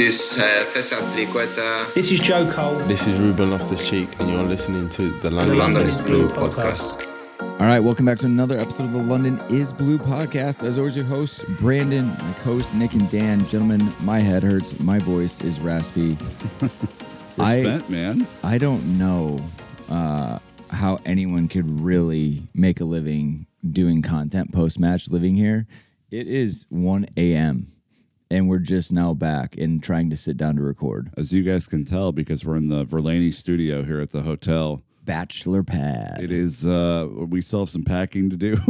This uh, Festival Triqueta, This is Joe Cole. This is Ruben Loftus Cheek, and you're listening to the London, London is is Blue Blue podcast. All right, welcome back to another episode of the London is Blue podcast. As always, your host, Brandon, my co host, Nick and Dan. Gentlemen, my head hurts, my voice is raspy. I, Respect, man. I don't know uh, how anyone could really make a living doing content post match living here. It is 1 a.m., and we're just now back and trying to sit down to record. As you guys can tell, because we're in the Verlaney studio here at the hotel, Bachelor pad. it is, uh, we still have some packing to do.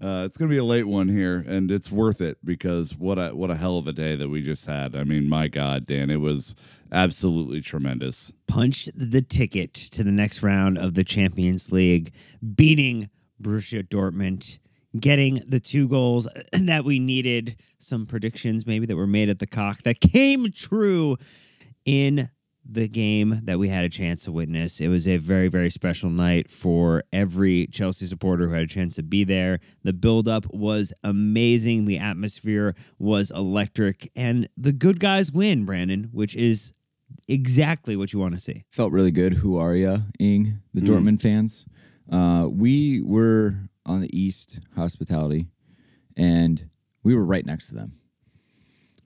uh, it's going to be a late one here, and it's worth it because what a, what a hell of a day that we just had. I mean, my God, Dan, it was absolutely tremendous. punched the ticket to the next round of the Champions League, beating Borussia Dortmund, getting the two goals that we needed. Some predictions maybe that were made at the cock that came true in the game that we had a chance to witness. It was a very, very special night for every Chelsea supporter who had a chance to be there. The build-up was amazing. The atmosphere was electric. And the good guys win, Brandon, which is exactly what you want to see. felt really good. Who are ya, Ing? The Mm. Dortmund fans. Uh, we were on the East Hospitality, and we were right next to them.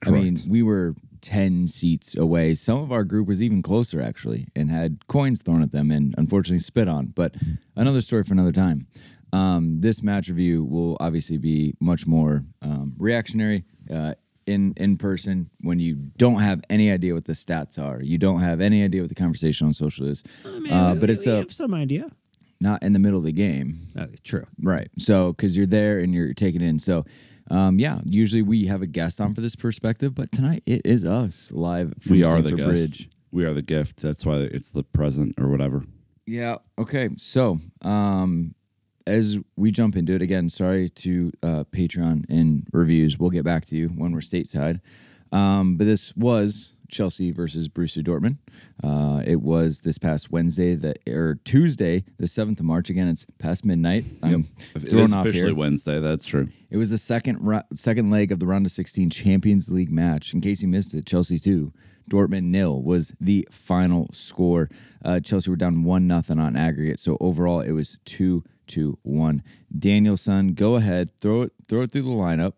I mean, we were ten seats away. Some of our group was even closer, actually, and had coins thrown at them, and unfortunately spit on. But another story for another time. Um, this match review will obviously be much more um, reactionary. Uh, in, in person when you don't have any idea what the stats are you don't have any idea what the conversation on social is uh, but it's a some idea. Not in the middle of the game Oh, true. right so because you're there and you're taking in so um, yeah usually we have a guest on for this perspective but tonight it is us live from we are the guest. bridge We are the gift. That's why it's the present or whatever. Yeah. Okay. So, um, as we jump into it again, sorry to uh, Patreon and reviews. We'll get back to you when we're stateside. Um, but this was Chelsea versus Borussia Dortmund. Uh, it was this past Wednesday, the or Tuesday, the seventh of March. Again, it's past midnight. I'm It thrown off officially here. Wednesday. That's true. It was the second ro- second leg of the round of 16 Champions League match. In case you missed it, Chelsea 2, Dortmund nil was the final score. Uh, Chelsea were down 1 nothing on aggregate. So overall it was 2 2 1. Danielson, go ahead, throw it throw it through the lineup.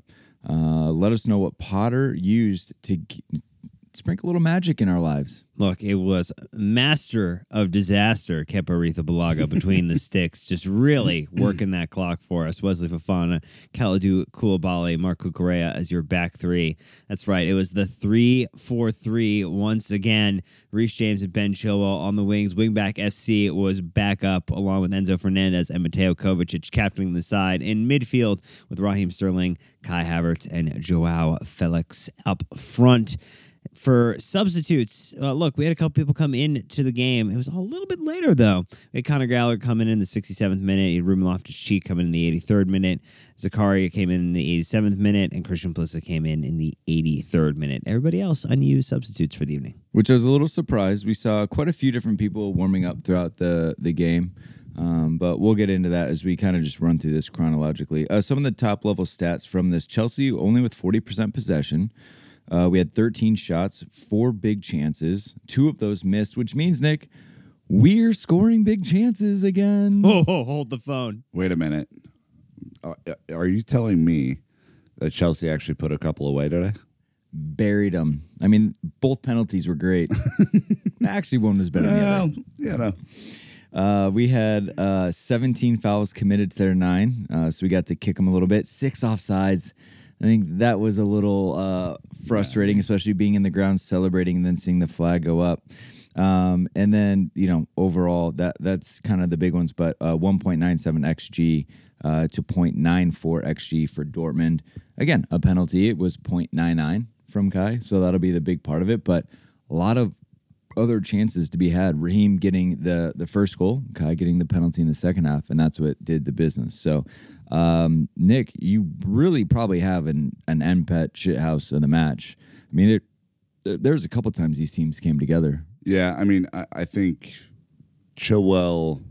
Uh, let us know what Potter used to sprinkle a little magic in our lives. Look, it was master of disaster, Kepa Arrizabalaga between the sticks, just really working that clock for us. Wesley Fofana, Kalidou Koulibaly, Marc Cucurella as your back three. That's right. It was the 3 4 3 once again. Reece James and Ben Chilwell on the wings. Wingback FC was back up along with Enzo Fernandez and Mateo Kovacic captaining the side. In midfield with Raheem Sterling, Kai Havertz, and Joao Felix up front for substitutes, uh, look, we had a couple people come in to the game. It was a little bit later though. We had Conor Gallagher coming in in the 67th minute. You had Ruben Loftus Cheek coming in the 83rd minute. Zakaria came in in the 87th minute, and Christian Pulisic came in in the 83rd minute. Everybody else unused substitutes for the evening. which I was a little surprised. We saw quite a few different people warming up throughout the the game, um, but we'll get into that as we kind of just run through this chronologically. Uh, some of the top level stats from this: Chelsea only with forty percent possession. Uh, we had 13 shots, four big chances. Two of those missed, which means Nick, we're scoring big chances again. Oh, hold the phone. Wait a minute. Uh, are you telling me that Chelsea actually put a couple away today? Buried them. I mean, both penalties were great. Actually, one was better than the other. you know. Uh, we had uh, 17 fouls committed to their nine, uh, so we got to kick them a little bit. Six offsides. I think that was a little uh, frustrating, especially being in the ground celebrating and then seeing the flag go up. Um, and then you know overall that that's kind of the big ones, but uh, 1.97 xg uh, to 0.94 xg for Dortmund. Again, a penalty. It was 0.99 from Kai, so that'll be the big part of it. But a lot of other chances to be had. Raheem getting the the first goal, Kai getting the penalty in the second half, and that's what did the business. So, um, Nick, you really probably have an an NPET shit house of the match. I mean, there, there- there's a couple times these teams came together. Yeah, I mean, I, I think Chilwell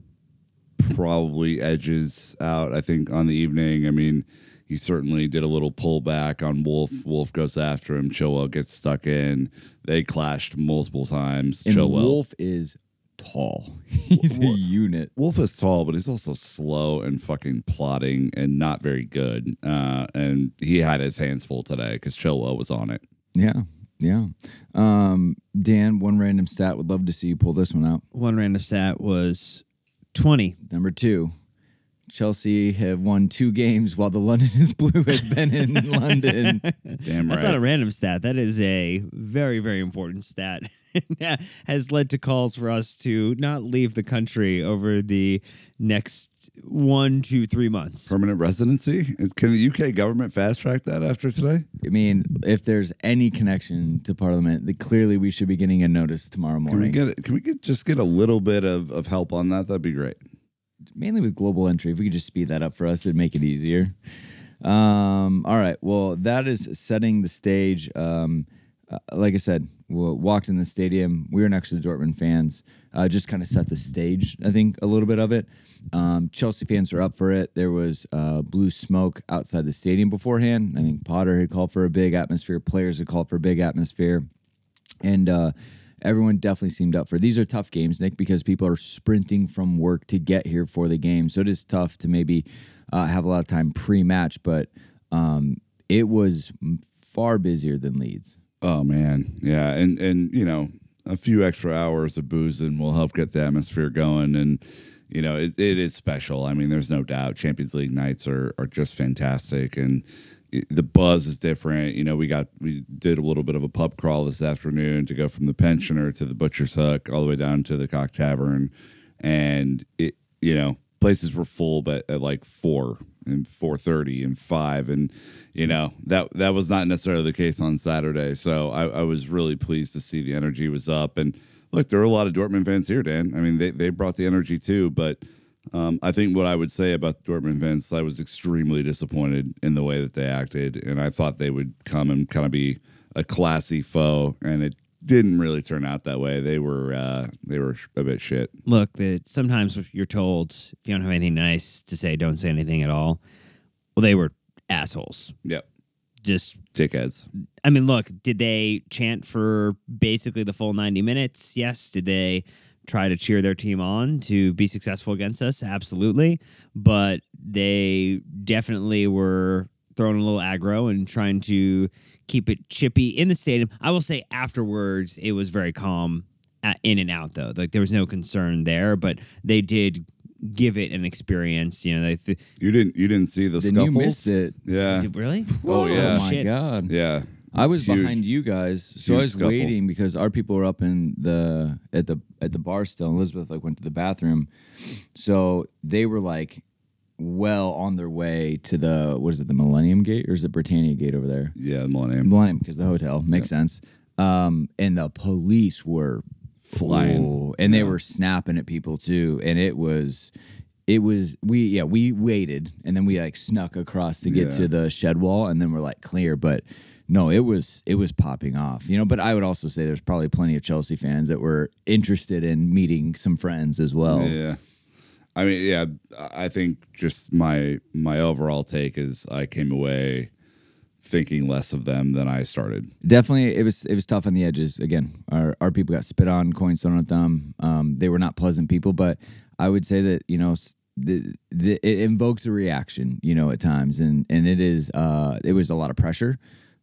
probably edges out. I think on the evening. I mean, he certainly did a little pullback on Wolf. Wolf goes after him. Chilwell gets stuck in. They clashed multiple times. And Chilwell. Wolf is tall. He's a unit. Wolf is tall, but he's also slow and fucking plotting and not very good. Uh, and he had his hands full today because Chilwell was on it. Yeah. Yeah. Um, Dan, one random stat. Would love to see you pull this one out. One random stat was 20. Number two. Chelsea have won two games while the London is blue has been in London. Damn right. That's not a random stat. That is a very, very important stat. Has led to calls for us to not leave the country over the next one, two, three months. Permanent residency? Is, can the UK government fast track that after today? I mean, if there's any connection to Parliament, then clearly we should be getting a notice tomorrow morning. Can we get can we get just get a little bit of, of help on that? That'd be great. Mainly with global entry. If we could just speed that up for us, it'd make it easier. Um, all right. Well, that is setting the stage. Um, uh, like I said, we walked in the stadium. We were next to the Dortmund fans. Uh, just kind of set the stage, I think, a little bit of it. Um, Chelsea fans were up for it. There was uh, blue smoke outside the stadium beforehand. I think Potter had called for a big atmosphere. Players had called for a big atmosphere. And uh, everyone definitely seemed up for. These are tough games, Nick, because people are sprinting from work to get here for the game. So it is tough to maybe uh, have a lot of time pre-match, but um, it was far busier than Leeds. Oh man, yeah, and and you know a few extra hours of boozing will help get the atmosphere going, and you know it, it is special. I mean, there's no doubt. Champions League nights are are just fantastic, and the buzz is different. You know, we got we did a little bit of a pub crawl this afternoon to go from the pensioner to the butcher's hook all the way down to the cock tavern, and it you know places were full, but at like four and four thirty and five, and you know that that was not necessarily the case on Saturday. So I, I was really pleased to see the energy was up. And look, there were a lot of Dortmund fans here, Dan. I mean, they they brought the energy too, but. Um, I think what I would say about the Dortmund fans, I was extremely disappointed in the way that they acted, and I thought they would come and kind of be a classy foe, and it didn't really turn out that way. They were uh, they were a bit shit. Look, that sometimes you're told if you don't have anything nice to say, don't say anything at all. Well, they were assholes. Yep, Just dickheads. I mean, look, did they chant for basically the full 90 minutes? Yes. Did they try to cheer their team on to be successful against us? Absolutely. But they definitely were throwing a little aggro and trying to keep it chippy in the stadium. I will say afterwards, it was very calm uh, in and out, though. Like there was no concern there, but they did give it an experience. You know, they th- You didn't you didn't see the Then scuffles? you missed it. Yeah, did- really? Oh, yeah. Oh my shit. god! yeah. I was Huge. behind you guys, so I was scuffle. waiting because our people were up in the at the at the bar still. Elizabeth like went to the bathroom, so they were like well on their way to the what is it the Millennium Gate or is it Britannia Gate over there? Yeah, Millennium. Millennium because the hotel makes sense. Um, and the police were Flying. oh, and they were snapping at people too, and it was. It was we yeah we waited and then we like snuck across to get Yeah. to the shed wall and then we're like clear but no it was it was popping off you know but I would also say there's probably plenty of Chelsea fans that were interested in meeting some friends as well Yeah. I mean, yeah, I think just my my overall take is I came away thinking less of them than I started. definitely it was it was tough on the edges again our our people got spit on coins thrown at them um they were not pleasant people but i would say that you know the, the, it invokes a reaction you know at times and and it is uh it was a lot of pressure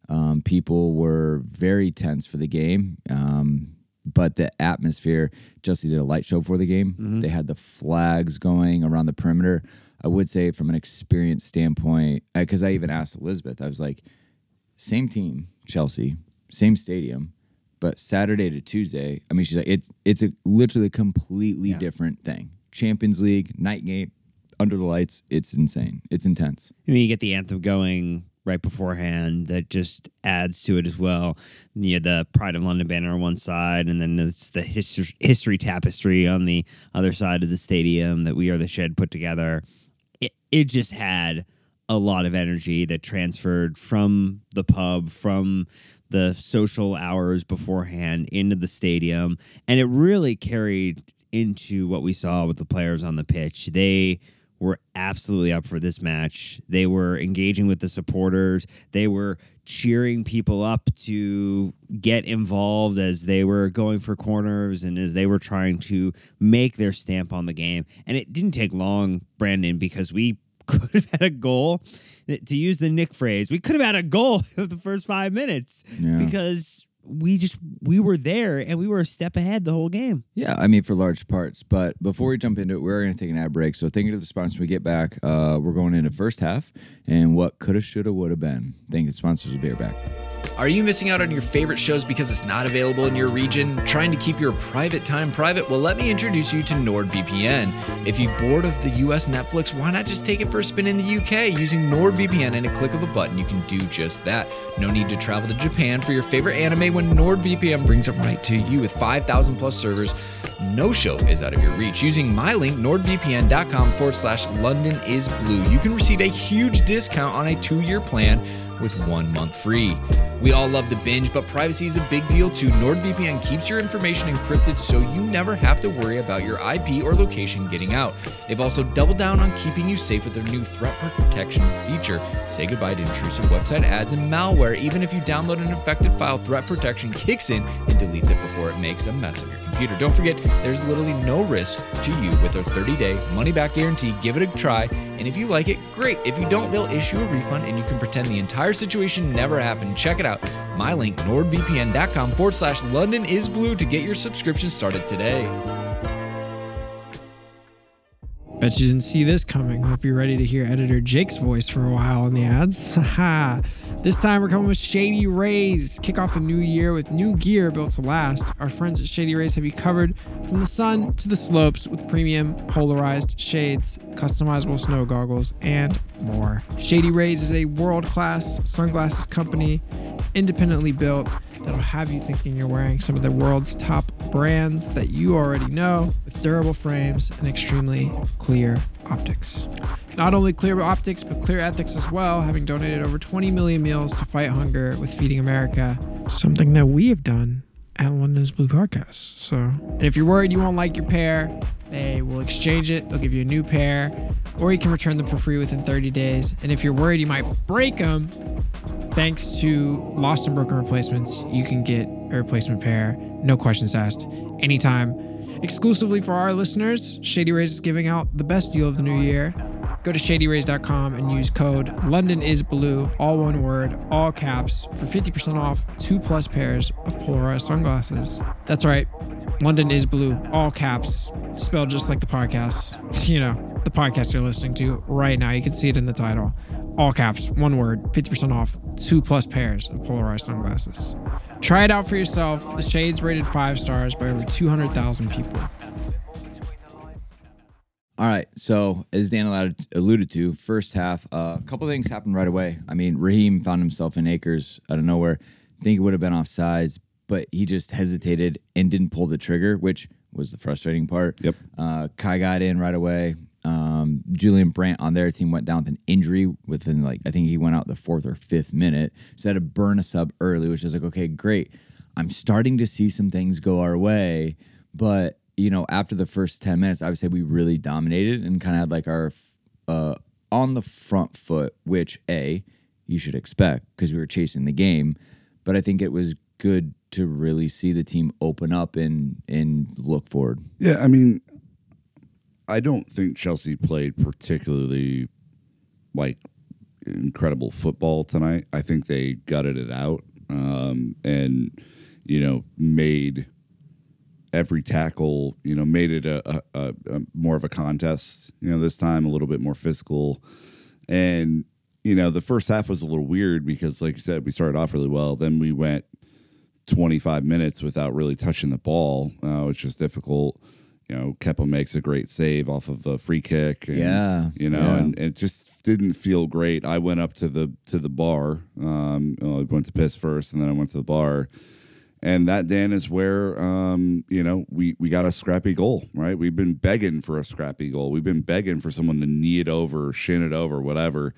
um people were very tense for the game um but the atmosphere Chelsea did a light show for the game. They had the flags going around the perimeter. I would say from an experience standpoint, because I even asked Elizabeth, I was like, same team, Chelsea, same stadium, but Saturday to Tuesday. I mean, she's like, it's it's a literally completely different thing. Champions League night game under the lights. It's insane. It's intense. I mean, you get the anthem going right beforehand that just adds to it as well. You had the Pride of London banner on one side, and then it's the history, history tapestry on the other side of the stadium that We Are the Shed put together. It, it just had a lot of energy that transferred from the pub, from the social hours beforehand into the stadium. And it really carried into what we saw with the players on the pitch. They were absolutely up for this match. They were engaging with the supporters. They were cheering people up to get involved as they were going for corners and as they were trying to make their stamp on the game. And it didn't take long, Brandon, because we could have had a goal. To use the Nick phrase, we could have had a goal of the first five minutes Yeah. because we just we were there and we were a step ahead the whole game. Yeah, I mean for large parts. But before we jump into it, we're going to take an ad break. So thank you to the sponsors. We get back, uh, we're going into first half and what coulda, shoulda, woulda been. Thank you, sponsors. We'll be right back. Are you missing out on your favorite shows because it's not available in your region? Trying to keep your private time private? Well, let me introduce you to NordVPN. If you're bored of the US Netflix, why not just take it for a spin in the UK? Using NordVPN and a click of a button, you can do just that. No need to travel to Japan for your favorite anime when NordVPN brings it right to you with 5,000 plus servers. No show is out of your reach. Using my link, nordvpn.com forward slash London is blue, you can receive a huge discount on a two year plan with one month free. We all love to binge, but privacy is a big deal too. NordVPN keeps your information encrypted so you never have to worry about your IP or location getting out. They've also doubled down on keeping you safe with their new threat protection feature. Say goodbye to intrusive website ads and malware. Even if you download an infected file, threat protection kicks in and deletes it before it makes a mess of your computer. Don't forget, there's literally no risk to you with their 30 day money back guarantee. Give it a try, and if you like it, great. If you don't, they'll issue a refund and you can pretend the entire situation never happened. Check it out. My link, nordvpn.com forward slash London is blue to get your subscription started today. Bet you didn't see this coming. Hope you're ready to hear editor Jake's voice for a while in the ads. Haha. this time we're coming with Shady Rays. Kick off the new year with new gear built to last. Our friends at Shady Rays have you covered from the sun to the slopes with premium polarized shades, customizable snow goggles, and more. Shady Rays is a world class sunglasses company, independently built, that'll have you thinking you're wearing some of the world's top brands that you already know with durable frames and extremely clear optics. Not only clear optics, but clear ethics as well, having donated over 20 million meals to fight hunger with Feeding America, something that we have done at London's Blue Podcast. So, and if you're worried you won't like your pair, they will exchange it. They'll give you a new pair, or you can return them for free within 30 days. And if you're worried you might break them, thanks to Lost and Broken Replacements, you can get a replacement pair, no questions asked, anytime. Exclusively for our listeners, Shady Rays is giving out the best deal of the new year. Go to shadyrays.com and use code London is blue, all one word, all caps, for 50% off two plus pairs of polarized sunglasses. That's right, London is blue, all caps, spelled just like the podcast. You know, the podcast you're listening to right now. You can see it in the title. All caps, one word, 50% off, two plus pairs of polarized sunglasses. Try it out for yourself. The shade's rated five stars by over 200,000 people. All right. So as Dan alluded, to, first half, uh, a couple things happened right away. I mean, Raheem found himself in acres out of nowhere. I think it would have been off sides, but he just hesitated and didn't pull the trigger, which was the frustrating part. Yep. Uh, Kai got in right away. Um, Julian Brandt on their team went down with an injury within like I think he went out the fourth or fifth minute. So had to burn a sub early, which is like okay, great. I'm starting to see some things go our way, but you know after the first ten minutes, I would say we really dominated and kind of had like our uh, on the front foot, which a you should expect because we were chasing the game, but I think it was good to really see the team open up and and look forward. Yeah, I mean, I don't think Chelsea played particularly like incredible football tonight. I think they gutted it out um, and you know made every tackle. You know, made it a, a, a, more of a contest. You know, this time a little bit more physical, and you know the first half was a little weird because, like you said, we started off really well. Then we went 25 minutes without really touching the ball, uh, which was difficult. You know, Kepa makes a great save off of a free kick. And, Yeah, you know, yeah. and it just didn't feel great. I went up to the to the bar. Um, I went to piss first, and then I went to the bar. And that Dan is where um, you know we we got a scrappy goal, right? We've been begging for a scrappy goal. We've been begging for someone to knee it over, shin it over, whatever.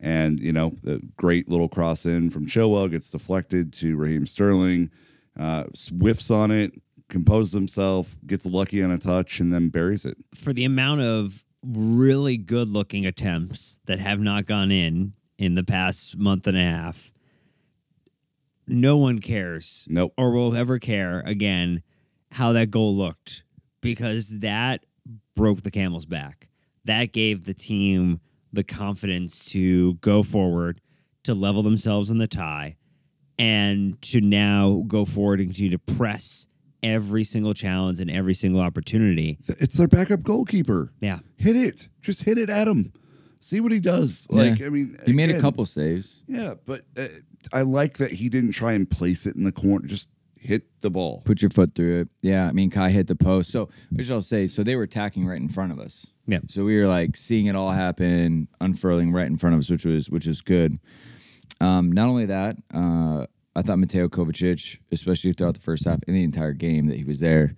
And you know, the great little cross in from Chilwell gets deflected to Raheem Sterling, uh, whiffs on it, composes himself, gets lucky on a touch, and then buries it. for the amount of really good looking attempts that have not gone in in the past month and a half. No one cares Nope. or will ever care again how that goal looked because that broke the camel's back. That gave the team the confidence to go forward, to level themselves in the tie, and to now go forward and continue to press every single challenge and every single opportunity. It's their backup goalkeeper. Yeah. Hit it. Just hit it at him. See what he does. Yeah. Like, I mean, He made a couple saves. Yeah, but uh, I like that he didn't try and place it in the corner. Just hit the ball. Put your foot through it. Yeah, I mean, Kai hit the post. So, which I'll say, so they were attacking right in front of us. Yeah. So we were like seeing it all happen, unfurling right in front of us, which was which is good. Um, not only that, uh, I thought Mateo Kovacic, especially throughout the first half in the entire game that he was there,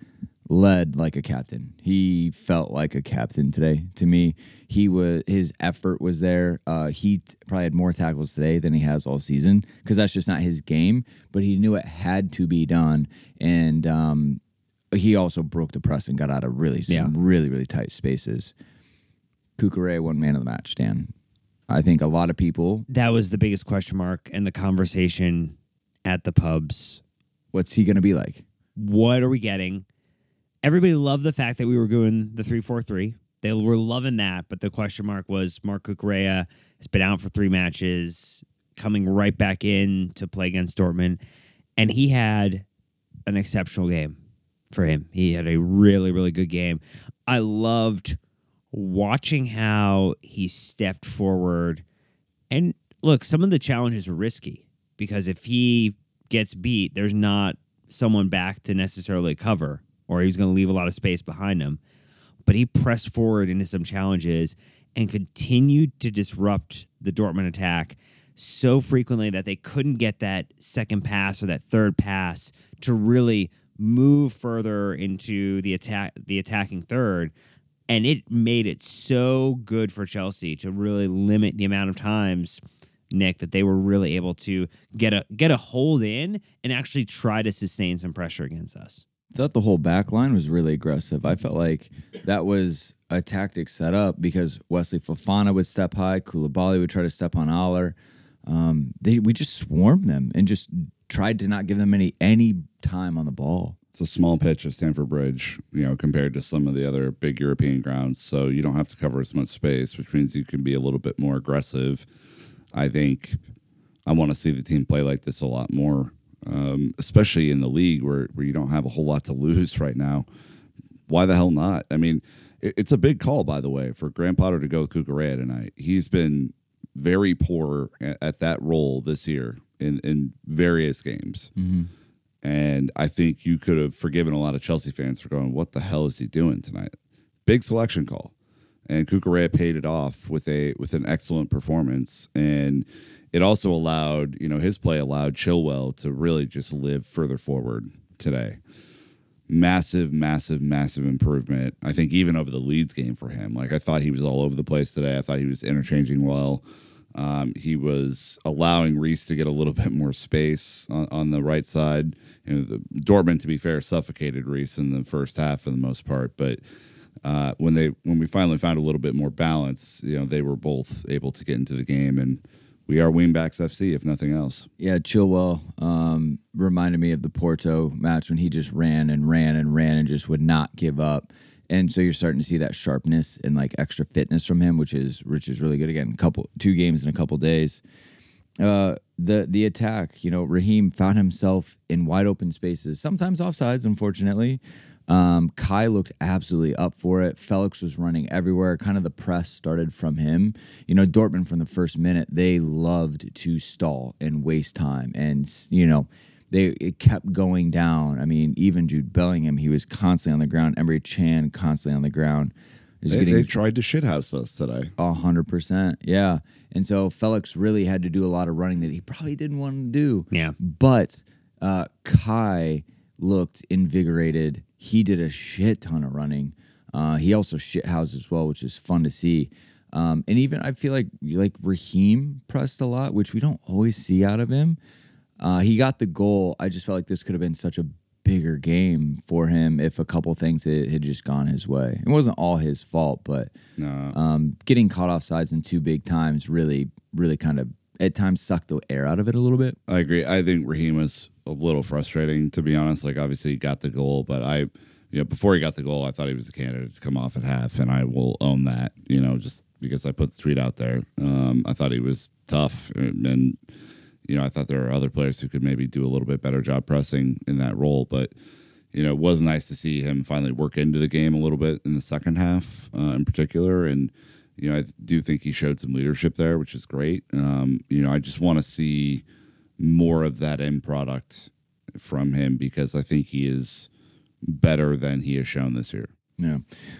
led like a captain. He felt like a captain today. To me, he was his effort was there. Uh, he t- probably had more tackles today than he has all season because that's just not his game. But he knew it had to be done, and um, he also broke the press and got out of really some Yeah. really really tight spaces. Kukure won man of the match, Dan. I think a lot of people. That was the biggest question mark in the conversation at the pubs. What's he going to be like? What are we getting? Everybody loved the fact that we were doing the 3 4 3. They were loving that, but the question mark was Marc Cucurella has been out for three matches, coming right back in to play against Dortmund. And he had an exceptional game for him. He had a really, really good game. I loved watching how he stepped forward. And look, some of the challenges were risky because if he gets beat, there's not someone back to necessarily cover, or he was going to leave a lot of space behind him. But he pressed forward into some challenges and continued to disrupt the Dortmund attack so frequently that they couldn't get that second pass or that third pass to really move further into the attack the attacking third and it made it so good for Chelsea to really limit the amount of times Nick that they were really able to get a get a hold in and actually try to sustain some pressure against us. Thought the whole back line was really aggressive. I felt like that was a tactic set up because Wesley Fofana would step high, Koulibaly would try to step on Haller. Um, they we just swarmed them and just tried to not give them any any time on the ball. It's a small pitch at Stamford Bridge, you know, compared to some of the other big European grounds. So you don't have to cover as much space, which means you can be a little bit more aggressive. I think I want to see the team play like this a lot more, um, especially in the league where, where you don't have a whole lot to lose right now. Why the hell not? I mean, it, it's a big call, by the way, for Graham Potter to go with Cucurella tonight. He's been very poor at, at that role this year in, in various games. And I think you could have forgiven a lot of Chelsea fans for going, "What the hell is he doing tonight?" Big selection call, and Cucurella paid it off with a with an excellent performance, and it also allowed you know his play allowed Chilwell to really just live further forward today. Massive, massive, massive improvement. I think even over the Leeds game for him. Like I thought he was all over the place today. I thought he was interchanging well. Um, he was allowing Reese to get a little bit more space on, on the right side. You know, the, Dortmund, to be fair, suffocated Reese in the first half for the most part. But uh, when they when we finally found a little bit more balance, you know, they were both able to get into the game, and we are Wingbacks FC, if nothing else. Yeah, Chilwell um, reminded me of the Porto match when he just ran and ran and ran and just would not give up. And so you're starting to see that sharpness and like extra fitness from him, which is which is really good. Again, couple two games in a couple days. Uh, the the attack, you know, Raheem found himself in wide open spaces, sometimes offsides, unfortunately. Um, Kai looked absolutely up for it. Felix was running everywhere. Kind of the press started from him. You know, Dortmund from the first minute, they loved to stall and waste time. And, you know, they it kept going down. I mean, even Jude Bellingham, he was constantly on the ground. Emre Can constantly on the ground. He was They, getting they tried to shithouse us today. a hundred percent, yeah. And so Felix really had to do a lot of running that he probably didn't want to do. Yeah. But uh, Kai looked invigorated. He did a shit ton of running. Uh, he also shit housed as well, which is fun to see. Um, and even I feel like like Raheem pressed a lot, which we don't always see out of him. Uh, he got the goal. I just felt like this could have been such a bigger game for him if a couple things had, had just gone his way. It wasn't all his fault, but No. um, getting caught off sides in two big times really, really kind of at times sucked the air out of it a little bit. I agree. I think Raheem was a little frustrating, to be honest. Like, obviously, he got the goal, but I, you know, before he got the goal, I thought he was a candidate to come off at half, and I will own that, you know, just because I put the tweet out there. Um, I thought he was tough, and, and, you know, I thought there were other players who could maybe do a little bit better job pressing in that role, but. You know, it was nice to see him finally work into the game a little bit in the second half, uh, in particular, and you know, I do think he showed some leadership there, which is great. Um, you know, I just want to see more of that end product from him because I think he is better than he has shown this year. Yeah.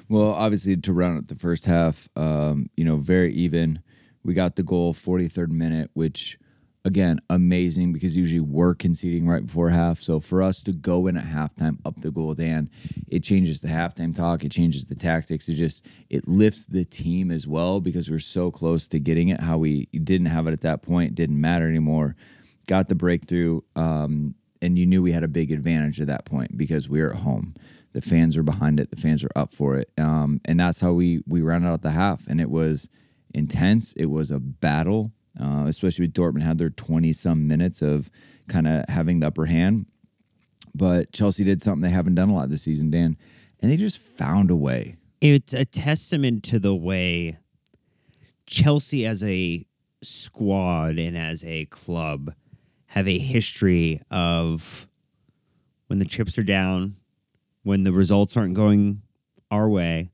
Well, obviously, to round out the first half, um, you know, very even. We got the goal 43rd minute, which, again, amazing because usually we're conceding right before half. So for us to go in at halftime up the goal, Dan, it changes the halftime talk. It changes the tactics. It just it lifts the team as well because we're so close to getting it. How we didn't have it at that point didn't matter anymore. Got the breakthrough, um, and you knew we had a big advantage at that point because we were at home. The fans are behind it. The fans are up for it. Um, and that's how we we rounded out the half. And it was intense. It was a battle uh, especially with dortmund had their 20 some minutes of kind of having the upper hand. But chelsea did something they haven't done a lot this season dan and they just found a way. It's a testament to the way Chelsea as a squad and as a club have a history of when the chips are down, when the results aren't going our way,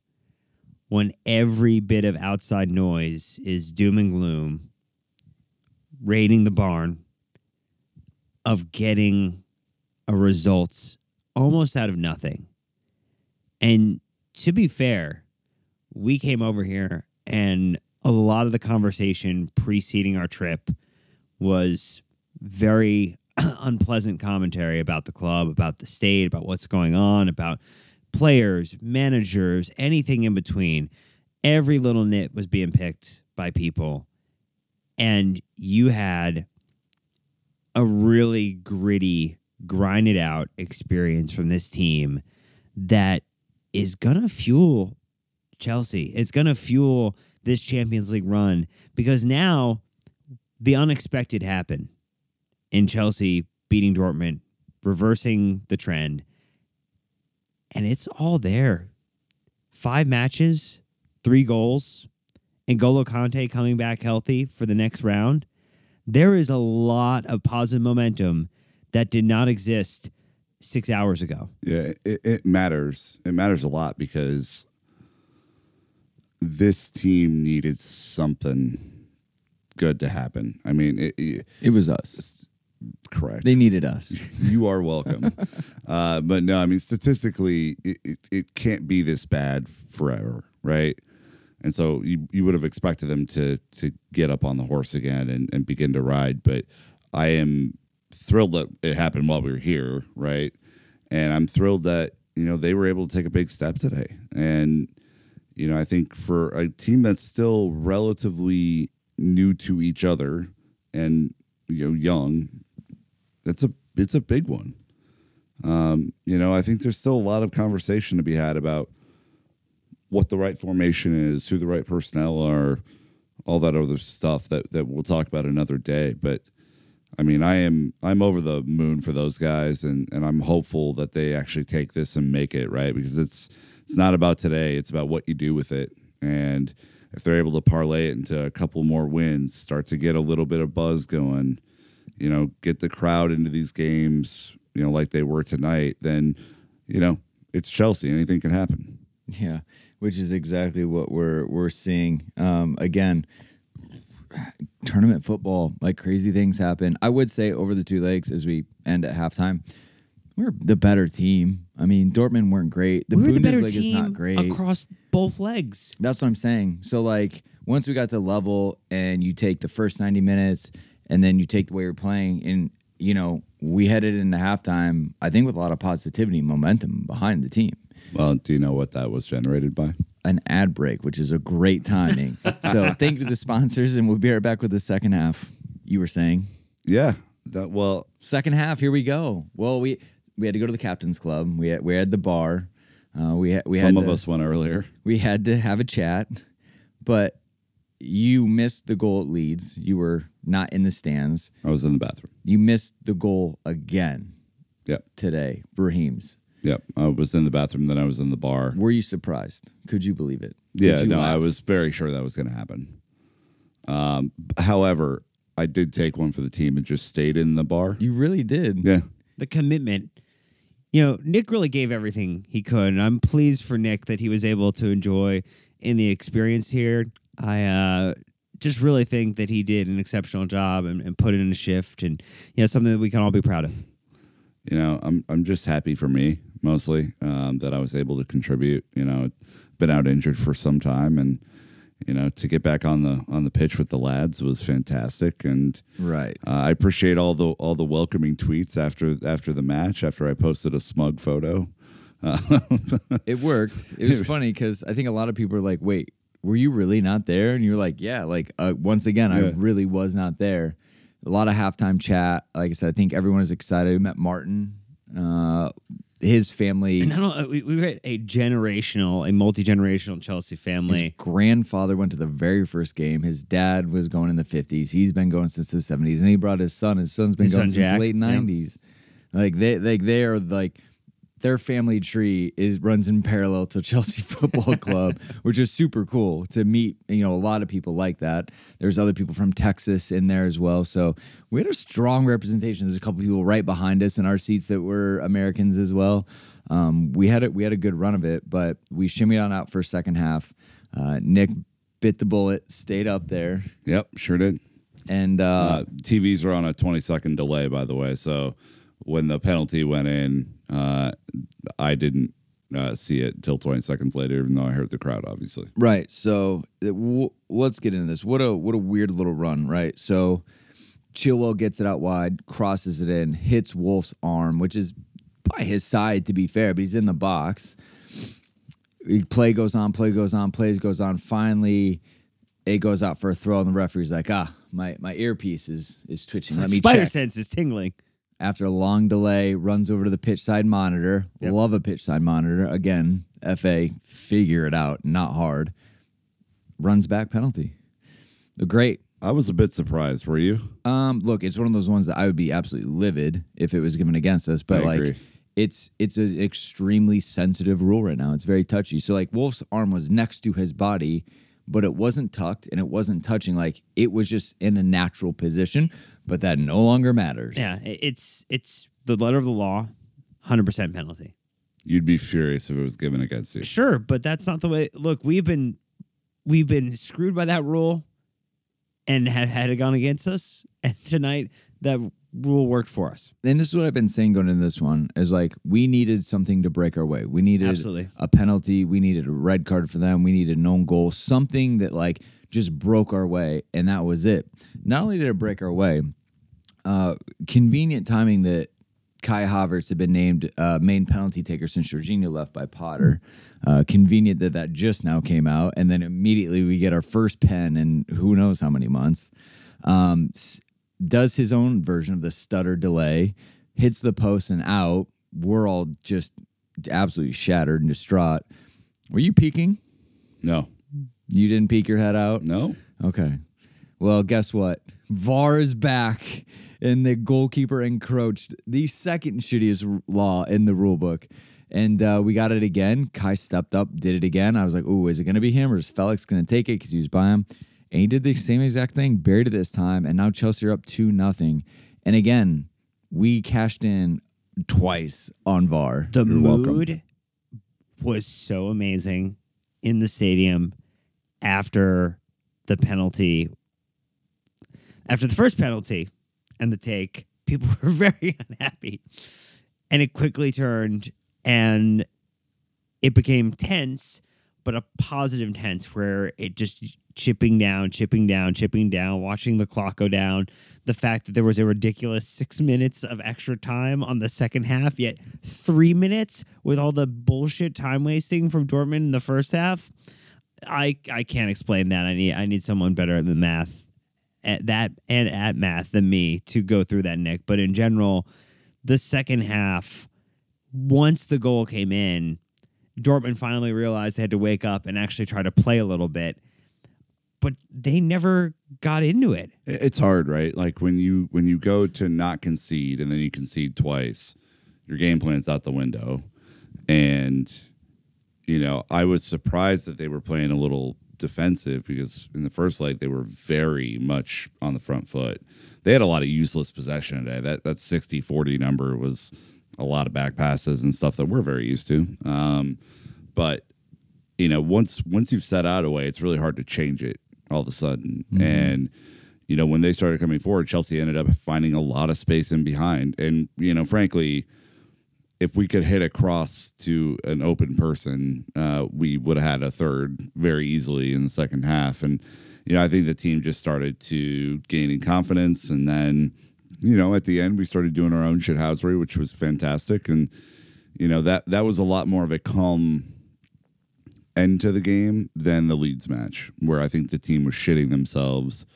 when every bit of outside noise is doom and gloom, raiding the barn, of getting a result almost out of nothing. And to be fair, we came over here and a lot of the conversation preceding our trip was very unpleasant commentary about the club, about the state, about what's going on, about players, managers, anything in between. Every little nit was being picked by people. And you had a really gritty, grind it out experience from this team that is going to fuel Chelsea. It's going to fuel this Champions League run because now the unexpected happened in Chelsea beating Dortmund, reversing the trend. And it's all there. Five matches, three goals, and Golo Kanté coming back healthy for the next round. There is a lot of positive momentum that did not exist six hours ago. Yeah, it, it matters. It matters a lot because this team needed something good to happen. I mean, it, it, it was us correct. they needed us you are welcome. uh, but no, I mean, statistically, it, it, it can't be this bad forever, right? And so you, you would have expected them to to get up on the horse again and, and begin to ride. But I am thrilled that it happened while we were here, right? And I'm thrilled that you know they were able to take a big step today. And you know, I think for a team that's still relatively new to each other and you know young, that's a it's a big one. Um, you know, I think there's still a lot of conversation to be had about what the right formation is, who the right personnel are, all that other stuff that that we'll talk about another day. But I mean, I am I'm over the moon for those guys, and and I'm hopeful that they actually take this and make it right because it's it's not about today; it's about what you do with it. And if they're able to parlay it into a couple more wins, start to get a little bit of buzz going, you know, get the crowd into these games, you know, like they were tonight, then you know it's Chelsea; anything can happen. Yeah, which is exactly what we're we're seeing. Um, again, tournament football, like crazy things happen. I would say over the two legs as we end at halftime, we're the better team. I mean, Dortmund weren't great. The we were the better Bundesliga is team not great. across both legs. That's what I'm saying. So like once we got to level and you take the first 90 minutes and then you take the way you're playing and you know, we headed into halftime, I think with a lot of positivity momentum behind the team. Well, do you know what that was generated by? An ad break, which is a great timing. so thank you to the sponsors and we'll be right back with the second half. You were saying? Yeah, that well, Second half, here we go. Well, we we had to go to the captain's club. We had we had the bar. Uh, we had we Some had of to, us went earlier. we had to have a chat, but you missed the goal at Leeds. You were not in the stands. I was in the bathroom. You missed the goal again Yep. today, Raheem's. Yep. I was in the bathroom, then I was in the bar. Were you surprised? Could you believe it? Could Yeah, you no, I was very sure that was going to happen. Um, however, I did take one for the team and just stayed in the bar. You really did. Yeah. the commitment. You know, Nick really gave everything he could, and I'm pleased for Nick that he was able to enjoy in the experience here. I uh, just really think that he did an exceptional job and, and put in a shift, and you know, something that we can all be proud of. you know, I'm I'm just happy for me mostly um, that I was able to contribute. You know, been out injured for some time, and you know, to get back on the on the pitch with the lads was fantastic. And Right. uh, I appreciate all the all the welcoming tweets after after the match. After I posted a smug photo. Uh, It worked. It was funny because I think a lot of people are like, "Wait, were you really not there?" And you're like, "Yeah." Like uh, once again, I really was not there. A lot of halftime chat. Like I said, I think everyone is excited. We met Martin, uh, his family. And not only, we, we had a generational, a multi generational Chelsea family. His grandfather went to the very first game. His dad was going in the 50s. He's been going since the 70s, and he brought his son. His son's been His going son, since Jack, the late yeah. 90s. Like they, like they are like their family tree is runs in parallel to Chelsea Football Club, which is super cool to meet. You know, a lot of people like that. There's other people from Texas in there as well. So we had a strong representation. There's a couple people right behind us in our seats that were Americans as well. Um, we had it. We had a good run of it, but we shimmied on out for second half. Uh, Nick bit the bullet, stayed up there, yep, sure did. and uh, Uh, TVs are on a 20 second delay, by the way. So when the penalty went in, uh, I didn't uh, see it until 20 seconds later, even though I heard the crowd, obviously. Right. So w- let's get into this. What a what a weird little run, right? So Chilwell gets it out wide, crosses it in, hits Wolf's arm, which is by his side to be fair, but he's in the box. Play goes on, play goes on, plays goes on. Finally, it goes out for a throw, and the referee's like, "Ah, my my earpiece is is twitching. Let me Spider check." sense is tingling. After a long delay, runs over to the pitch side monitor. Yep. Love a pitch side monitor. Again, FA, figure it out. Not hard. Runs back penalty. Great. I was a bit surprised. Were you? Um, look, it's one of those ones that I would be absolutely livid if it was given against us. But I like, agree. it's it's an extremely sensitive rule right now. It's very touchy. So like, Wolf's arm was next to his body, but it wasn't tucked and it wasn't touching. Like, it was just in a natural position. But that no longer matters. Yeah, i- it's it's the letter of the law, hundred percent penalty. You'd be furious if it was given against you. Sure, but that's not the way. Look, we've been we've been screwed by that rule, and had had it gone against us, and tonight that rule worked for us. and this is what I've been saying going into this one is like we needed something to break our way. We needed Absolutely. a penalty. We needed a red card for them. We needed a known goal. Something that like just broke our way, and that was it. Not only did it break our way, uh, convenient timing that Kai Havertz had been named uh, main penalty taker since Jorginho left by Potter. Uh, convenient that that just now came out, and then immediately we get our first pen in who knows how many months. Um, does his own version of the stutter delay, hits the post and out. We're all just absolutely shattered and distraught. Were you peeking? No. You didn't peek your head out? No. Okay. Well, guess what? VAR is back, and the goalkeeper encroached the second shittiest law in the rule book. And uh, we got it again. Kai stepped up, did it again. I was like, "Ooh, is it going to be him or is Felix going to take it because he was by him?" And he did the same exact thing, buried it this time, and now Chelsea are up two nothing. And again, we cashed in twice on VAR. The You're welcome. mood was so amazing in the stadium after the penalty. After the first penalty and the take, people were very unhappy. And it quickly turned and it became tense, but a positive tense where it just chipping down, chipping down, chipping down, watching the clock go down. The fact that there was a ridiculous six minutes of extra time on the second half, yet three minutes with all the bullshit time wasting from Dortmund in the first half. I I can't explain that. I need I need someone better than math at that and at math than me to go through that, Nick. But in general, the second half once the goal came in, Dortmund finally realized they had to wake up and actually try to play a little bit. But they never got into it. It- It's hard, right? Like when you when you go to not concede and then you concede twice, your game plan's out the window. And you know, I was surprised that they were playing a little defensive because in the first leg they were very much on the front foot. They had a lot of useless possession today. That that 60-40 number was a lot of back passes and stuff that we're very used to. Um, but you know, once once you've set out a way, it's really hard to change it all of a sudden. And you know, when they started coming forward, Chelsea ended up finding a lot of space in behind. And you know, frankly, if we could hit a cross to an open person, uh, we would have had a third very easily in the second half. And you know, I think the team just started to gain in confidence, and then you know, at the end, we started doing our own shithousery, which was fantastic. And you know that that was a lot more of a calm end to the game than the Leeds match, where I think the team was shitting themselves.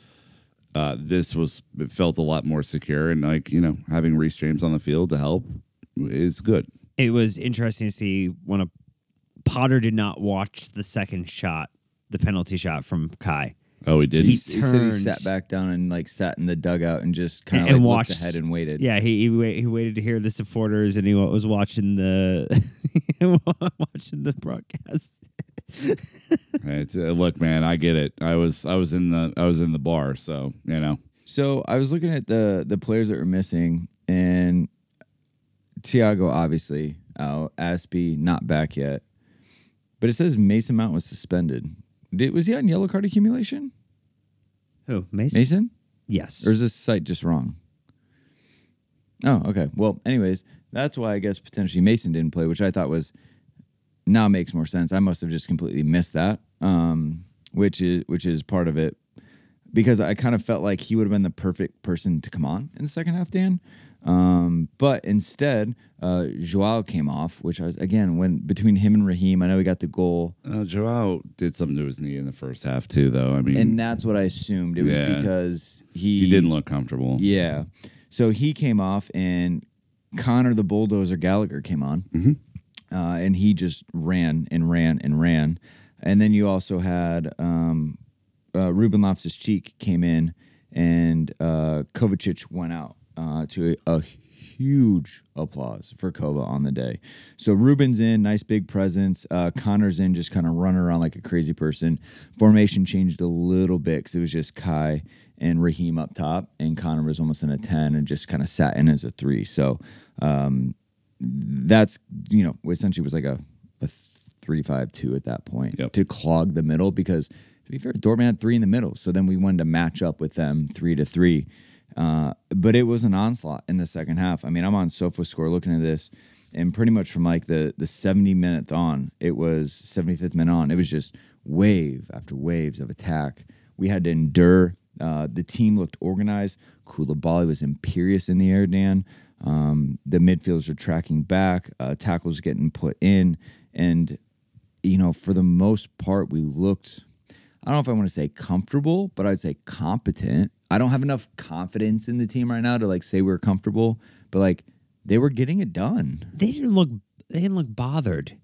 Uh, this was it felt a lot more secure, and like you know, having Reece James on the field to help is good. It was interesting to see when a Potter did not watch the second shot, the penalty shot from Kai. Oh, he did. He, He he said he sat back down and like sat in the dugout and just kind of like watched- looked ahead and waited. Yeah, he he, wait, he waited to hear the supporters, and he was watching the watching the broadcast. It's, uh, look, man, I get it. I was I was in the I was in the bar, so you know. So I was looking at the the players that were missing, and Thiago obviously out. Azpi not back yet, but it says Mason Mount was suspended. Did was he on yellow card accumulation? Who Mason? Mason, Yes. or is this site just wrong? Oh, okay. Well, anyways, that's why I guess potentially Mason didn't play, which I thought was now makes more sense. I must have just completely missed that, um, which is which is part of it because I kind of felt like he would have been the perfect person to come on in the second half, Dan. Um, but instead, uh, Joao came off, which I was again when between him and Raheem, I know he got the goal, Uh, Joao did something to his knee in the first half too, though. I mean, and that's what I assumed it was Yeah. because he he didn't look comfortable. Yeah. So he came off, and Conor the bulldozer Gallagher came on, Mhm. uh, and he just ran and ran and ran. And then you also had um, uh, Ruben Loftus Cheek came in, and uh, Kovacic went out uh, to a, a huge applause for Kova on the day. So Ruben's in, nice big presence. Uh, Conor's in, just kind of running around like a crazy person. Formation changed a little bit because it was just Kai and Raheem up top, and Conor was almost in a 10 and just kind of sat in as a three. So um, that's, you know, essentially was like a, a three five two at that point Yep. to clog the middle because to be fair, Dortmund had three in the middle. So then we wanted to match up with them three to three. Uh, but it was an onslaught in the second half. I mean, I'm on SofaScore looking at this, and pretty much from like the the 70 minutes on, it was 75th minute on. It was just wave after waves of attack. We had to endure. Uh, the team looked organized. Koulibaly was imperious in the air, Dan. Um, the midfielders are tracking back. Uh, tackles getting put in, and you know, for the most part, we looked. I don't know if I want to say comfortable, but I'd say competent. I don't have enough confidence in the team right now to like say we're comfortable, but like they were getting it done. they didn't look they didn't look bothered.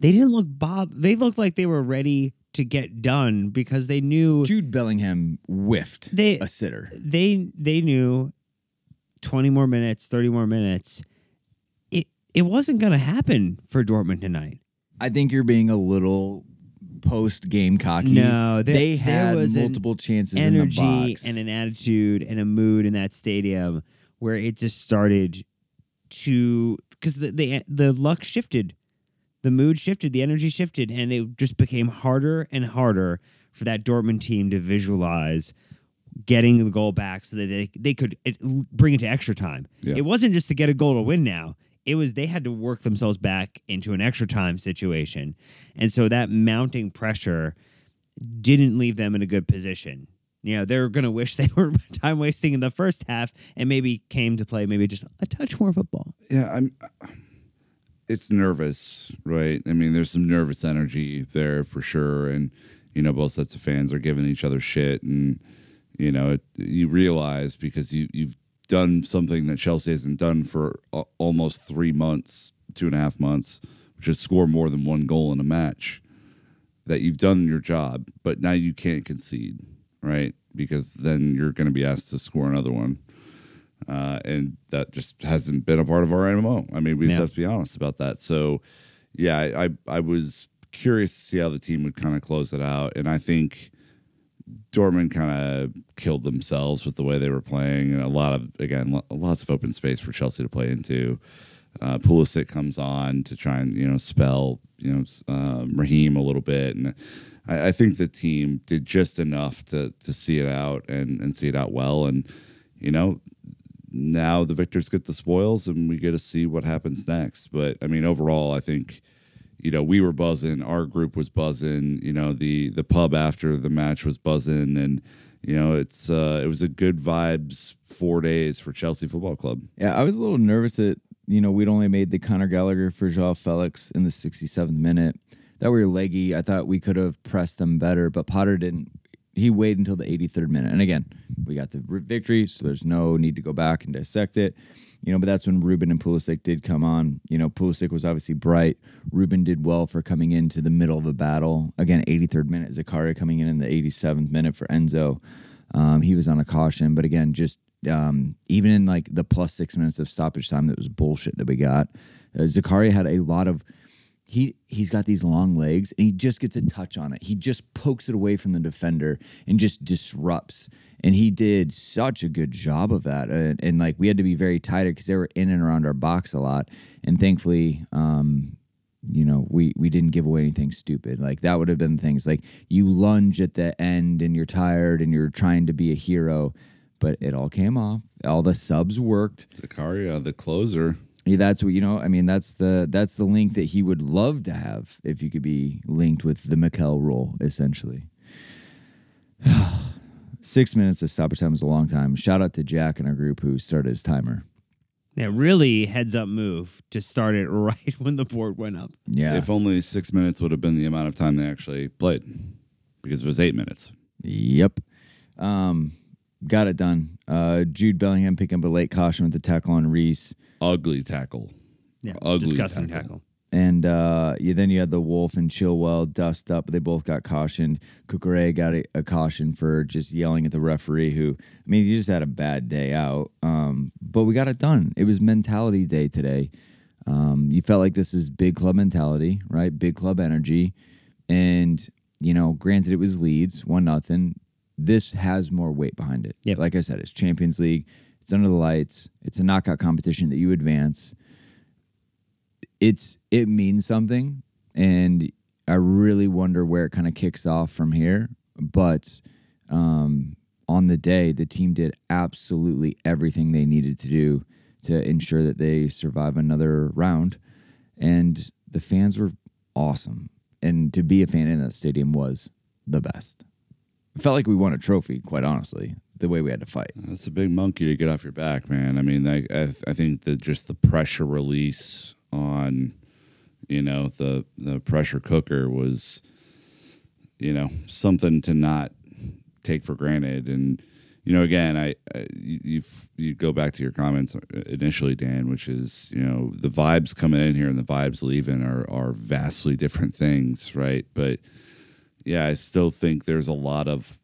They didn't look bothered. They looked like they were ready to get done because they knew Jude Bellingham whiffed They- a sitter. they they knew 20 more minutes, 30 more minutes. It it wasn't going to happen for Dortmund tonight. I think you're being a little post game cocky. No, there- they there had was an multiple chances in the Energy box. and an attitude and a mood in that stadium where it just started to cuz the, the the luck shifted. The mood shifted, the energy shifted and it just became harder and harder for that Dortmund team to visualize getting the goal back so that they they could it, bring it to extra time. Yeah. It wasn't just to get a goal to win now. It was they had to work themselves back into an extra time situation. And so that mounting pressure didn't leave them in a good position. You know, they're going to wish they were time wasting in the first half and maybe came to play maybe just a touch more football. Yeah, I'm. It's nervous, right? I mean, there's some nervous energy there for sure, and you know, both sets of fans are giving each other shit, and you know, it, you realize because you you've done something that Chelsea hasn't done for a- almost three months two and a half months, which is score more than one goal in a match, that you've done your job, but now you can't concede, right? Because then you're going to be asked to score another one. Uh, and that just hasn't been a part of our MMO. I mean, we just Yeah. have to be honest about that. So, yeah, I, I, I was curious to see how the team would kind of close it out. And I think Dortmund kind of killed themselves with the way they were playing, and a lot of again lo- lots of open space for Chelsea to play into. Uh, Pulisic comes on to try and you know spell you know um, Raheem a little bit, and I, I think the team did just enough to to see it out and and see it out well, and you know now the victors get the spoils, and we get to see what happens next. But I mean, overall, I think you know we were buzzing our group was buzzing you know the the pub after the match was buzzing and you know it's uh it was a good vibes four days for chelsea football club Yeah, I was a little nervous that you know we'd only made the Conor Gallagher for Joao Felix in the 67th minute. That we were leggy. I thought we could have pressed them better, but Potter didn't. He waited until the 83rd minute, and again, we got the victory, so there's no need to go back and dissect it. You know, but that's when Ruben and Pulisic did come on. You know, Pulisic was obviously bright. Ruben did well for coming into the middle of a battle. Again, 83rd minute, Zakaria coming in in the 87th minute for Enzo. Um, he was on a caution, but again, just um, even in like the plus six minutes of stoppage time, that was bullshit that we got. Uh, Zakaria had a lot of he he's got these long legs and he just gets a touch on it. He just pokes it away from the defender and just disrupts. And he did such a good job of that. And, and like we had to be very tighter because they were in and around our box a lot. And thankfully, um, you know, we we didn't give away anything stupid. Like that would have been things like you lunge at the end and you're tired and you're trying to be a hero, but it all came off. All the subs worked. zakaria the closer Yeah, that's what you know. I mean, that's the that's the link that he would love to have if you could be linked with the Mikel role, essentially. Six minutes of stoppage time is a long time. Shout out to Jack in our group who started his timer. Yeah, really heads up move to start it right when the board went up. Yeah. if only six minutes would have been the amount of time they actually played because it was eight minutes Yep. Um, got it done. Uh, Jude Bellingham picking up a late caution with the tackle on Reece. ugly tackle Yeah, Ugly disgusting tackle. tackle. And uh, yeah, then you had the Wolf and Chilwell dust up. They both got cautioned. Cucurella got a, a caution for just yelling at the referee, who, I mean, he just had a bad day out. Um, but we got it done. It was mentality day today. Um, you felt like this is big club mentality, right? Big club energy. And, you know, granted, it was Leeds, one nothing. This has more weight behind it. Yep. Like I said, it's Champions League, it's under the lights, it's a knockout competition that you advance it's it means something and i really wonder where it kind of kicks off from here but um on the day the team did absolutely everything they needed to do to ensure that they survive another round and the fans were awesome and to be a fan in that stadium was the best it felt like we won a trophy quite honestly the way we had to fight That's a big monkey to get off your back, man. I mean, I I, I think that just the pressure release on, you know, the the pressure cooker was, you know, something to not take for granted. And you know, again, I, I you you you go back to your comments initially, Dan, which is you know the vibes coming in here and the vibes leaving are are vastly different things, right? But yeah, I still think there's a lot of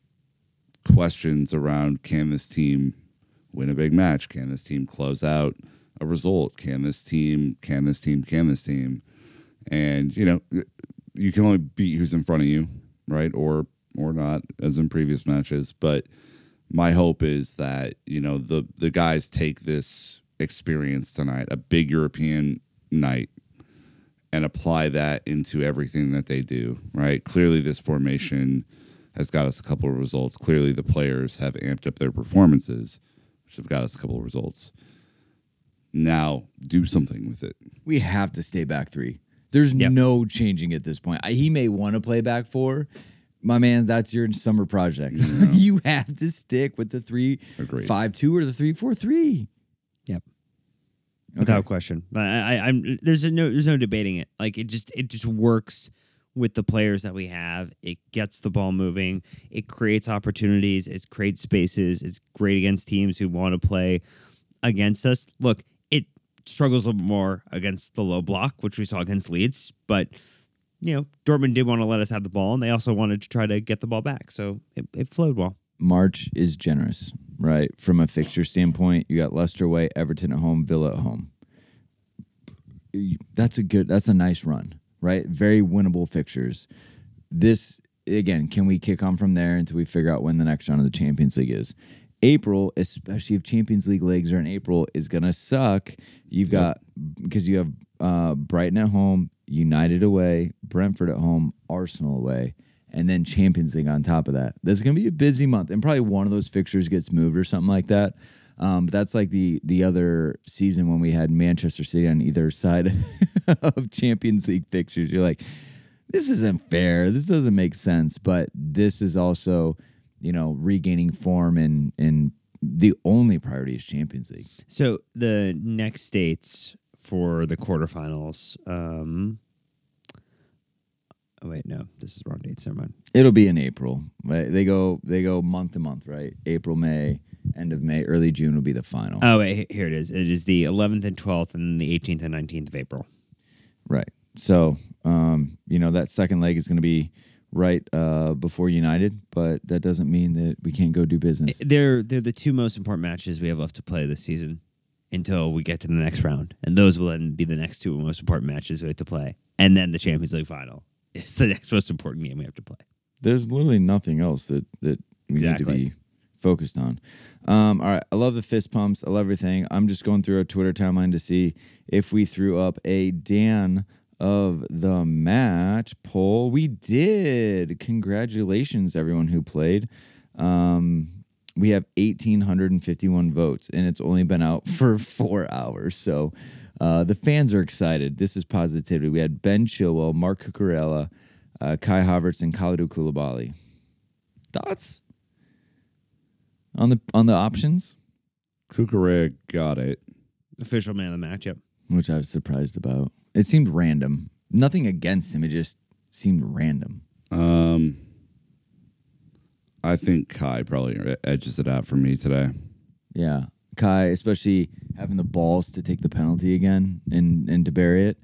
questions around can this team win a big match? Can this team close out a result? Can this team, can this team, can this team? And, you know, you can only beat who's in front of you, right? Or or not, as in previous matches. But my hope is that, you know, the the guys take this experience tonight, a big European night, and apply that into everything that they do, right? Clearly this formation has got us a couple of results. Clearly, the players have amped up their performances, which have got us a couple of results. Now, do something with it. we have to stay back three. There's Yep. no changing at this point. I, he may want to play back four. My man, that's your summer project. you have to stick with the three Agreed. five two or the three four three. Yep. Without question. I, I, I'm there's a no there's no debating it. Like it just it just works with the players that we have. It gets the ball moving. It creates opportunities. It creates spaces. It's great against teams who want to play against us. Look, it struggles a little bit more against the low block, which we saw against Leeds. But you know, Dortmund did want to let us have the ball, and they also wanted to try to get the ball back. So it, it flowed well. March is generous, right? From a fixture standpoint, you got Leicester away, Everton at home, Villa at home. That's a good. That's a nice run, right? Very winnable fixtures. This again, can we kick on from there until we figure out when the next round of the Champions League is? April, especially if Champions League legs are in April, is gonna suck. You've got because you have uh, Brighton at home, United away, Brentford at home, Arsenal away, and then Champions League on top of that. This is gonna be a busy month, and probably one of those fixtures gets moved or something like that. Um, but that's like the the other season when we had Manchester City on either side of Champions League fixtures. You're like, this isn't fair. This doesn't make sense. But this is also, you know, regaining form and and the only priority is Champions League. So the next dates for the quarterfinals. Um, oh wait, no, this is wrong date. Never mind. It'll be in April. Right? They go they go month to month, right? April, May, end of May, early June will be the final. Oh wait, here it is. It is the 11th and 12th, and the 18th and 19th of April. Right. So, um, you know, that second leg is going to be right uh, before United, but that doesn't mean that we can't go do business. They're they're the two most important matches we have left to play this season until we get to the next round, and those will then be the next two most important matches we have to play, and then the Champions League final is the next most important game we have to play. There's literally nothing else that that we need to be focused on. Um, all right, I love the fist pumps. I love everything. I'm just going through our Twitter timeline to see if we threw up a Dan of the match poll. We did. Congratulations, everyone who played. Um, we have 1,851 votes, and it's only been out for four hours. So uh, the fans are excited. This is positivity. We had Ben Chilwell, Marc Cucurella, uh, Kai Havertz, and Kalidou Koulibaly. Thoughts on the on the options, Cucurella got it. Official man of the match. Yep. which I was surprised about. It seemed random. Nothing against him. It just seemed random. Um, I think Kai probably edges it out for me today. Yeah, Kai, especially having the balls to take the penalty again and and to bury it.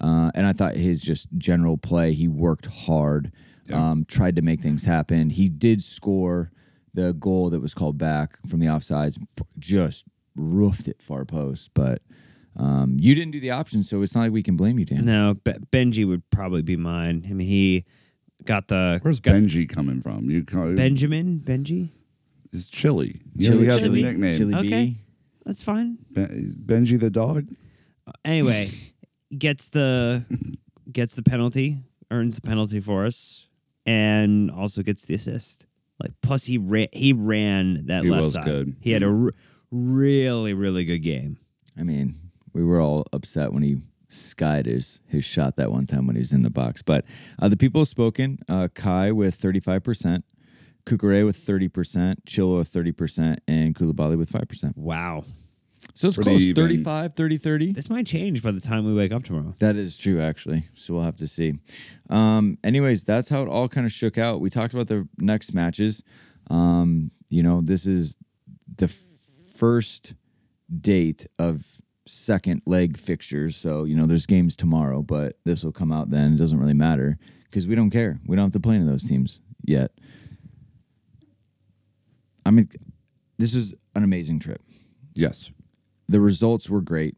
Uh, and I thought his just general play, he worked hard, Yeah. um, tried to make things happen. He did score the goal that was called back from the offsides, just roofed it far post. But um, you didn't do the option, so it's not like we can blame you, Dan. No, Be- Benji would probably be mine. I mean, he got the Where's got Benji coming from? You call Benjamin Benji. It's Chili. You Chili, know, he has Chili? a nickname. Chili Okay. B. That's fine. Ben- Benji the dog. Anyway, gets the gets the penalty, earns the penalty for us, and also gets the assist. Like plus he ran he ran that He left was side. good. He had a r- really really good game. I mean, we were all upset when he skied his, his shot that one time when he was in the box. But uh, the people have spoken. Uh, Kai with 35%, Cucurella with 30%, Chilwell with 30%, and Koulibaly with 5%. Wow. So it's Pretty close, even. 35, 30, 30. This might change by the time we wake up tomorrow. That is true, actually. So we'll have to see. Um, anyways, that's how it all kind of shook out. We talked about the next matches. Um, you know, this is the f- first date of second leg fixtures. So, you know, there's games tomorrow, but this will come out then. It doesn't really matter because we don't care. We don't have to play any of those teams yet. I mean, this is an amazing trip Yes. the results were great.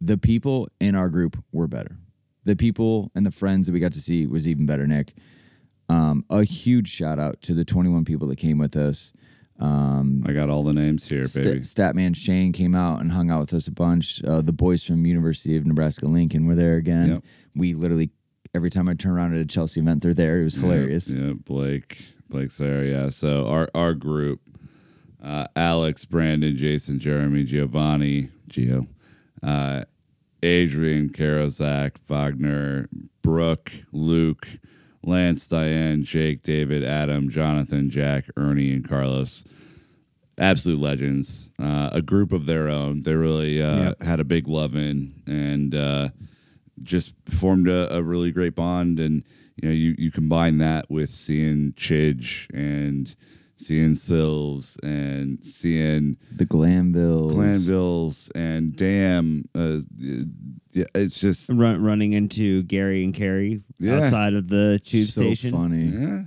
The people in our group were better. The people and the friends that we got to see was even better, Nick. Um, a huge shout out to the 21 people that came with us. Um, I got all the names here, Sta- baby. Statman Shane came out and hung out with us a bunch. Uh, the boys from University of Nebraska Lincoln were there again. Yep. We literally every time I turn around at a Chelsea event, they're there. It was hilarious. Yeah, yeah, Blake. Blake's there. Yeah. So our our group, uh, Alex, Brandon, Jason, Jeremy, Giovanni, Gio, uh, Adrian, Karozak, Wagner, Brooke, Luke, Lance, Diane, Jake, David, Adam, Jonathan, Jack, Ernie, and Carlos. Absolute legends. Uh, a group of their own. They really uh, Yep. had a big love in and uh, just formed a, a really great bond. And you know, you you combine that with seeing Chidge and seeing Sills and seeing The Glanvilles. Glanvilles and damn, uh, yeah, it's just Run, running into Gary and Carrie Yeah. outside of the tube so station. funny. yeah.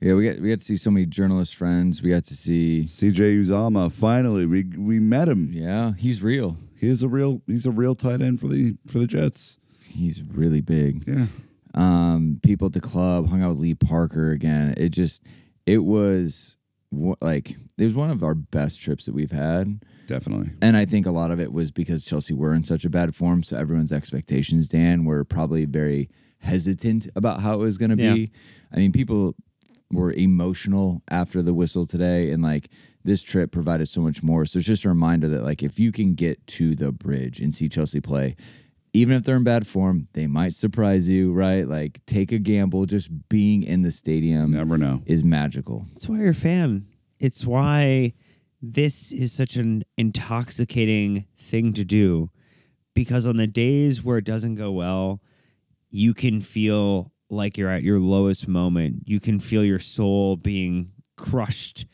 Yeah, we got we got to see so many journalist friends. We got to see. CJ Uzomah. Finally, we we met him. Yeah, he's real. He is a real he's a real tight end for the for the Jets. He's really big. Yeah. um, people at the club, hung out with Lee Parker again. It just, it was like, it was one of our best trips that we've had. Definitely. And I think a lot of it was because Chelsea were in such a bad form. So everyone's expectations, Dan, were probably very hesitant about how it was going to Yeah. be. I mean, people were emotional after the whistle today. And like, this trip provided so much more. So it's just a reminder that, like, if you can get to the bridge and see Chelsea play, even if they're in bad form, they might surprise you, right? Like, take a gamble. Just being in the stadium Never know. is magical. That's why you're a fan. It's why this is such an intoxicating thing to do. Because on the days where it doesn't go well, you can feel like you're at your lowest moment. You can feel your soul being crushed,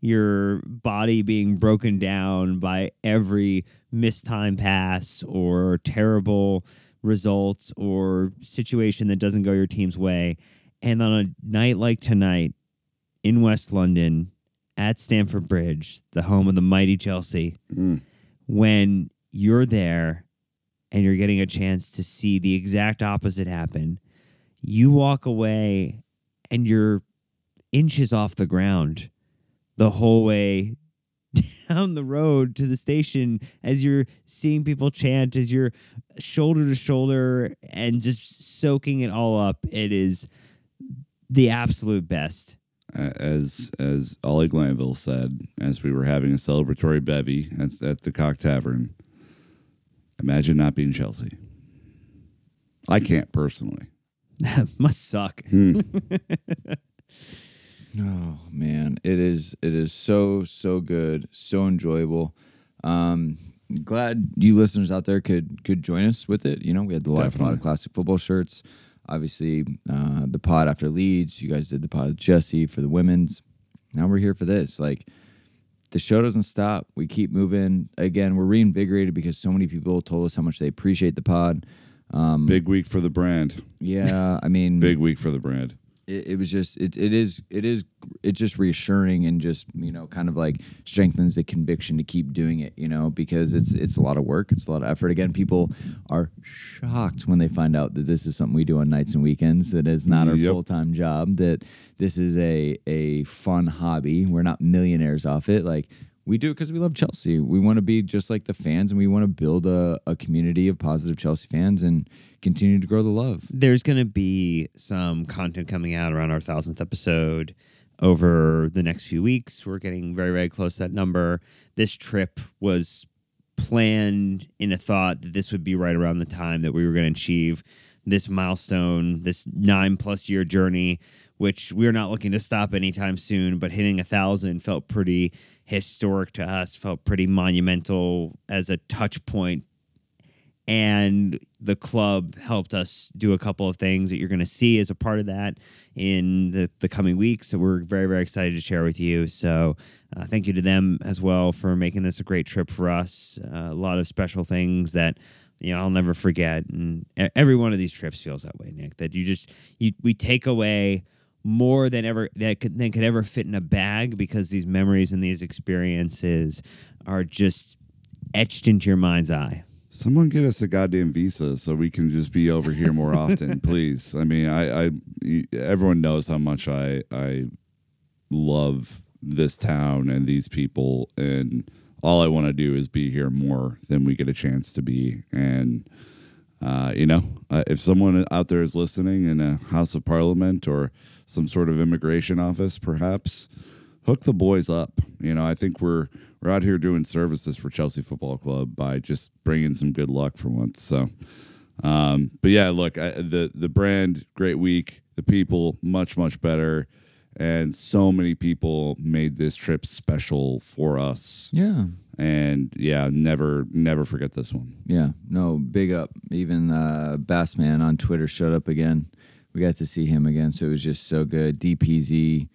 your body being broken down by every mistime pass or terrible results or situation that doesn't go your team's way. And on a night like tonight, in West London at Stamford Bridge, the home of the mighty Chelsea, Mm. when you're there and you're getting a chance to see the exact opposite happen, you walk away and you're inches off the ground the whole way down the road to the station as you're seeing people chant, as you're shoulder to shoulder and just soaking it all up. It is the absolute best. As as Ollie Glanville said, as we were having a celebratory bevy at, at the Cock Tavern, imagine not being Chelsea. I can't personally. Must suck. Hmm. Oh man, it is it is so so good, so enjoyable. Um glad you listeners out there could could join us with it. You know, we had the lot, lot of classic football shirts. Obviously, uh, the pod after Leeds. You guys did the pod with Jesse for the women's. Now we're here for this. Like the show doesn't stop. We keep moving. Again, we're reinvigorated because so many people told us how much they appreciate the pod. Um, Big week for the brand. yeah, I mean, Big week for the brand. It, it was just it, it is it is it's just reassuring and just you know kind of like strengthens the conviction to keep doing it you know because it's it's a lot of work. It's a lot of effort. Again people are shocked when they find out that this is something we do on nights and weekends that is not our Yep. full-time job that this is a a fun hobby. We're not millionaires off it. Like we do it because we love Chelsea. We want to be just like the fans, and we want to build a, a community of positive Chelsea fans and continue to grow the love. There's going to be some content coming out around our thousandth episode over the next few weeks. We're getting very, very close to that number. This trip was planned in a thought that this would be right around the time that we were going to achieve this milestone, this nine plus year journey, which we're not looking to stop anytime soon, but hitting a thousand felt pretty historic to us, felt pretty monumental as a touch point. and the club helped us do a couple of things that you're going to see as a part of that in the, the coming weeks that we're very very excited to share with you. So uh, thank you to them as well for making this a great trip for us. Uh, a lot of special things that you know i'll never forget. And every one of these trips feels that way nick that you just you we take away more than ever that could, than could ever fit in a bag because these memories and these experiences are just etched into your mind's eye Someone get us a goddamn visa so we can just be over here more often, please. I mean, I, I, everyone knows how much I, I love this town and these people, and all I want to do is be here more than we get a chance to be. And uh, you know, uh, if someone out there is listening in a House of Parliament or some sort of immigration office, perhaps hook the boys up. You know, I think we're we're out here doing services for Chelsea Football Club by just bringing some good luck for once. So, um, but yeah, look, I, the the brand, great week. The people, much much better, and so many people made this trip special for us. Yeah. And yeah, never never forget this one. Yeah, no, big up. Even uh, Bassman on Twitter showed up again. We got to see him again, so it was just so good. DPZ,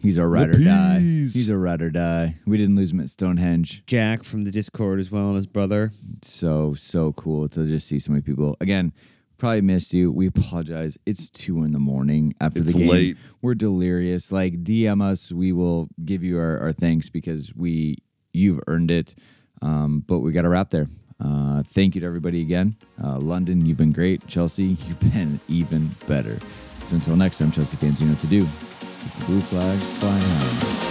He's our ride or die. peas. He's a ride or die. We didn't lose him at Stonehenge. Jack from the Discord as well and his brother. So so cool to just see so many people. Again, probably missed you. We apologize. It's two in the morning after It's the game. late. We're delirious. Like DM us. We will give you our, our thanks because we you've earned it. Um, but we got to wrap there. Uh, thank you to everybody again. Uh, London, you've been great. Chelsea, you've been even better. So until next time, Chelsea fans, you know what to do. Blue flag flying high.